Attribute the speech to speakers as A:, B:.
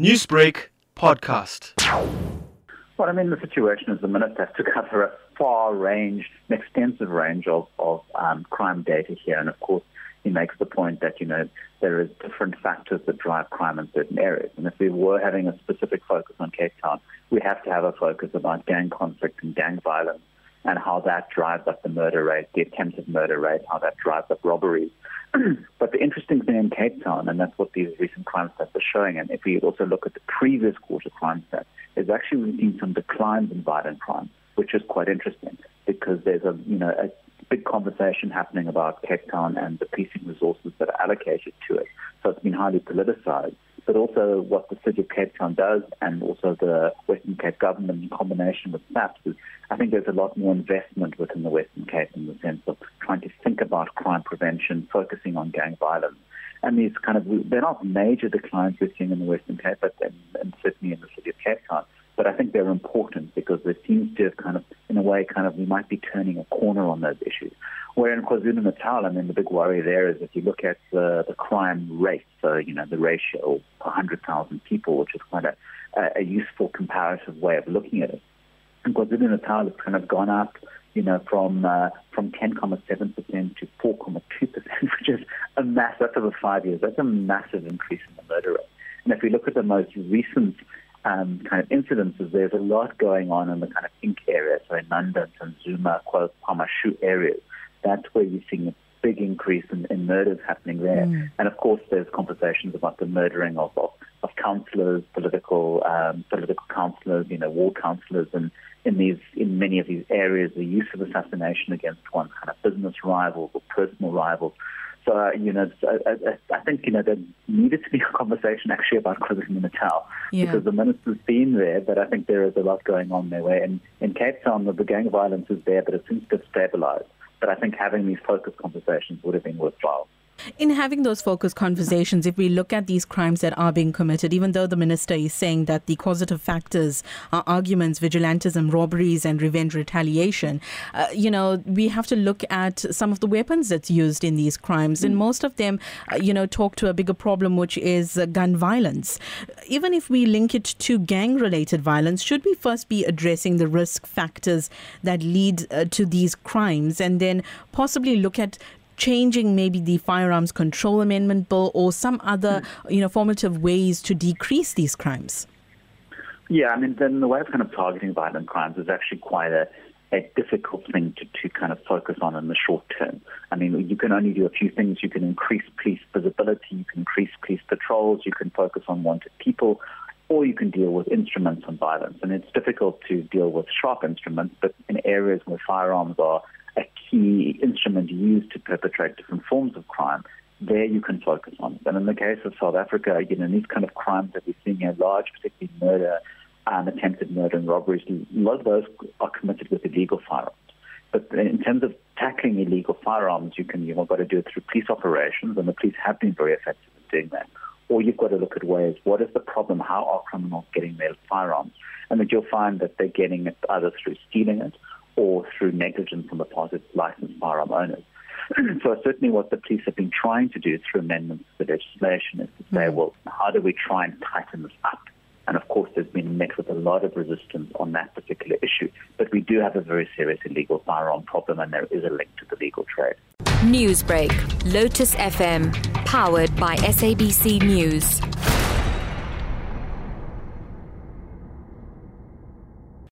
A: Newsbreak podcast.
B: Well, I mean, the situation is the minister has to cover a far range, an extensive range of, of um, crime data here. And of course, he makes the point that, you know, there is different factors that drive crime in certain areas. And if we were having a specific focus on Cape Town, we have to have a focus about gang conflict and gang violence and how that drives up the murder rate, the attempted murder rate, how that drives up robberies. but the interesting thing in Cape Town, and that's what these recent crime stats are showing, and if we also look at the previous quarter crime stats, is actually we've seen some declines in violent crime, which is quite interesting because there's a you know a big conversation happening about Cape Town and the policing resources that are allocated to it. So it's been highly politicized. But also what the city of Cape Town does and also the Western Cape government in combination with SAPS is I think there's a lot more investment within the Western Cape in the sense of trying to think about crime prevention, focusing on gang violence. And these kind of, they're not major declines we're seeing in the Western Cape, but and, and certainly in the city of Cape Town. But I think they're important because there seems to have kind of, in a way, kind of, we might be turning a corner on those issues. Where in KwaZulu Natal, I mean, the big worry there is if you look at the, the crime rate, so, you know, the ratio per 100,000 people, which is quite a, a useful comparative way of looking at it. And KwaZulu Natal has kind of gone up you know, from uh, from 10.7% to 4.2%, which is a massive, that's over five years. That's a massive increase in the murder rate. And if we look at the most recent um, kind of incidences, there's a lot going on in the kind of INK area, so in Inanda, Ntuzuma, KwaMashu areas. That's where you're seeing a big increase in, in murders happening there. Mm. And of course, there's conversations about the murdering of, of, of councillors, political um, political councillors, you know, war councillors, and in these in many of these areas, the use of assassination against one's kind of business rivals or personal rivals. So uh, you know, I, I, I, think you know there needed to be a conversation actually about KwaZulu Natal yeah. because the minister's been there, but I think there is a lot going on there. Where in, in Cape Town, the, the gang violence is there, but it seems to have stabilized. But I think having these focused conversations would have been worthwhile.
C: In having those focused conversations, if we look at these crimes that are being committed, even though the minister is saying that the causative factors are arguments, vigilantism, robberies, and revenge retaliation, uh, you know, we have to look at some of the weapons that's used in these crimes. And most of them, uh, you know, talk to a bigger problem, which is uh, gun violence. Even if we link it to gang related violence, should we first be addressing the risk factors that lead uh, to these crimes and then possibly look at changing maybe the firearms control amendment bill or some other, mm. you know, formative ways to decrease these crimes?
B: Yeah, I mean, then the way of kind of targeting violent crimes is actually quite a, a difficult thing to, to kind of focus on in the short term. I mean, you can only do a few things. You can increase police visibility, you can increase police patrols, you can focus on wanted people, or you can deal with instruments on violence. And it's difficult to deal with sharp instruments, but in areas where firearms are key instrument used to perpetrate different forms of crime, there you can focus on it. And in the case of South Africa, you know, these kind of crimes that we're seeing here, large, particularly murder, um, attempted murder and robberies, a lot of those are committed with illegal firearms. But in terms of tackling illegal firearms, you can, you've got to do it through police operations, and the police have been very effective in doing that. Or you've got to look at ways, what is the problem? How are criminals getting their firearms? And that you'll find that they're getting it either through stealing it or through negligence on the part of licensed firearm owners. so certainly what the police have been trying to do through amendments to the legislation is to say, mm-hmm. well, how do we try and tighten this up? And of course, there's been met with a lot of resistance on that particular issue. But we do have a very serious illegal firearm problem, and there is a link to the legal trade.
D: Newsbreak, Lotus FM, powered by SABC News.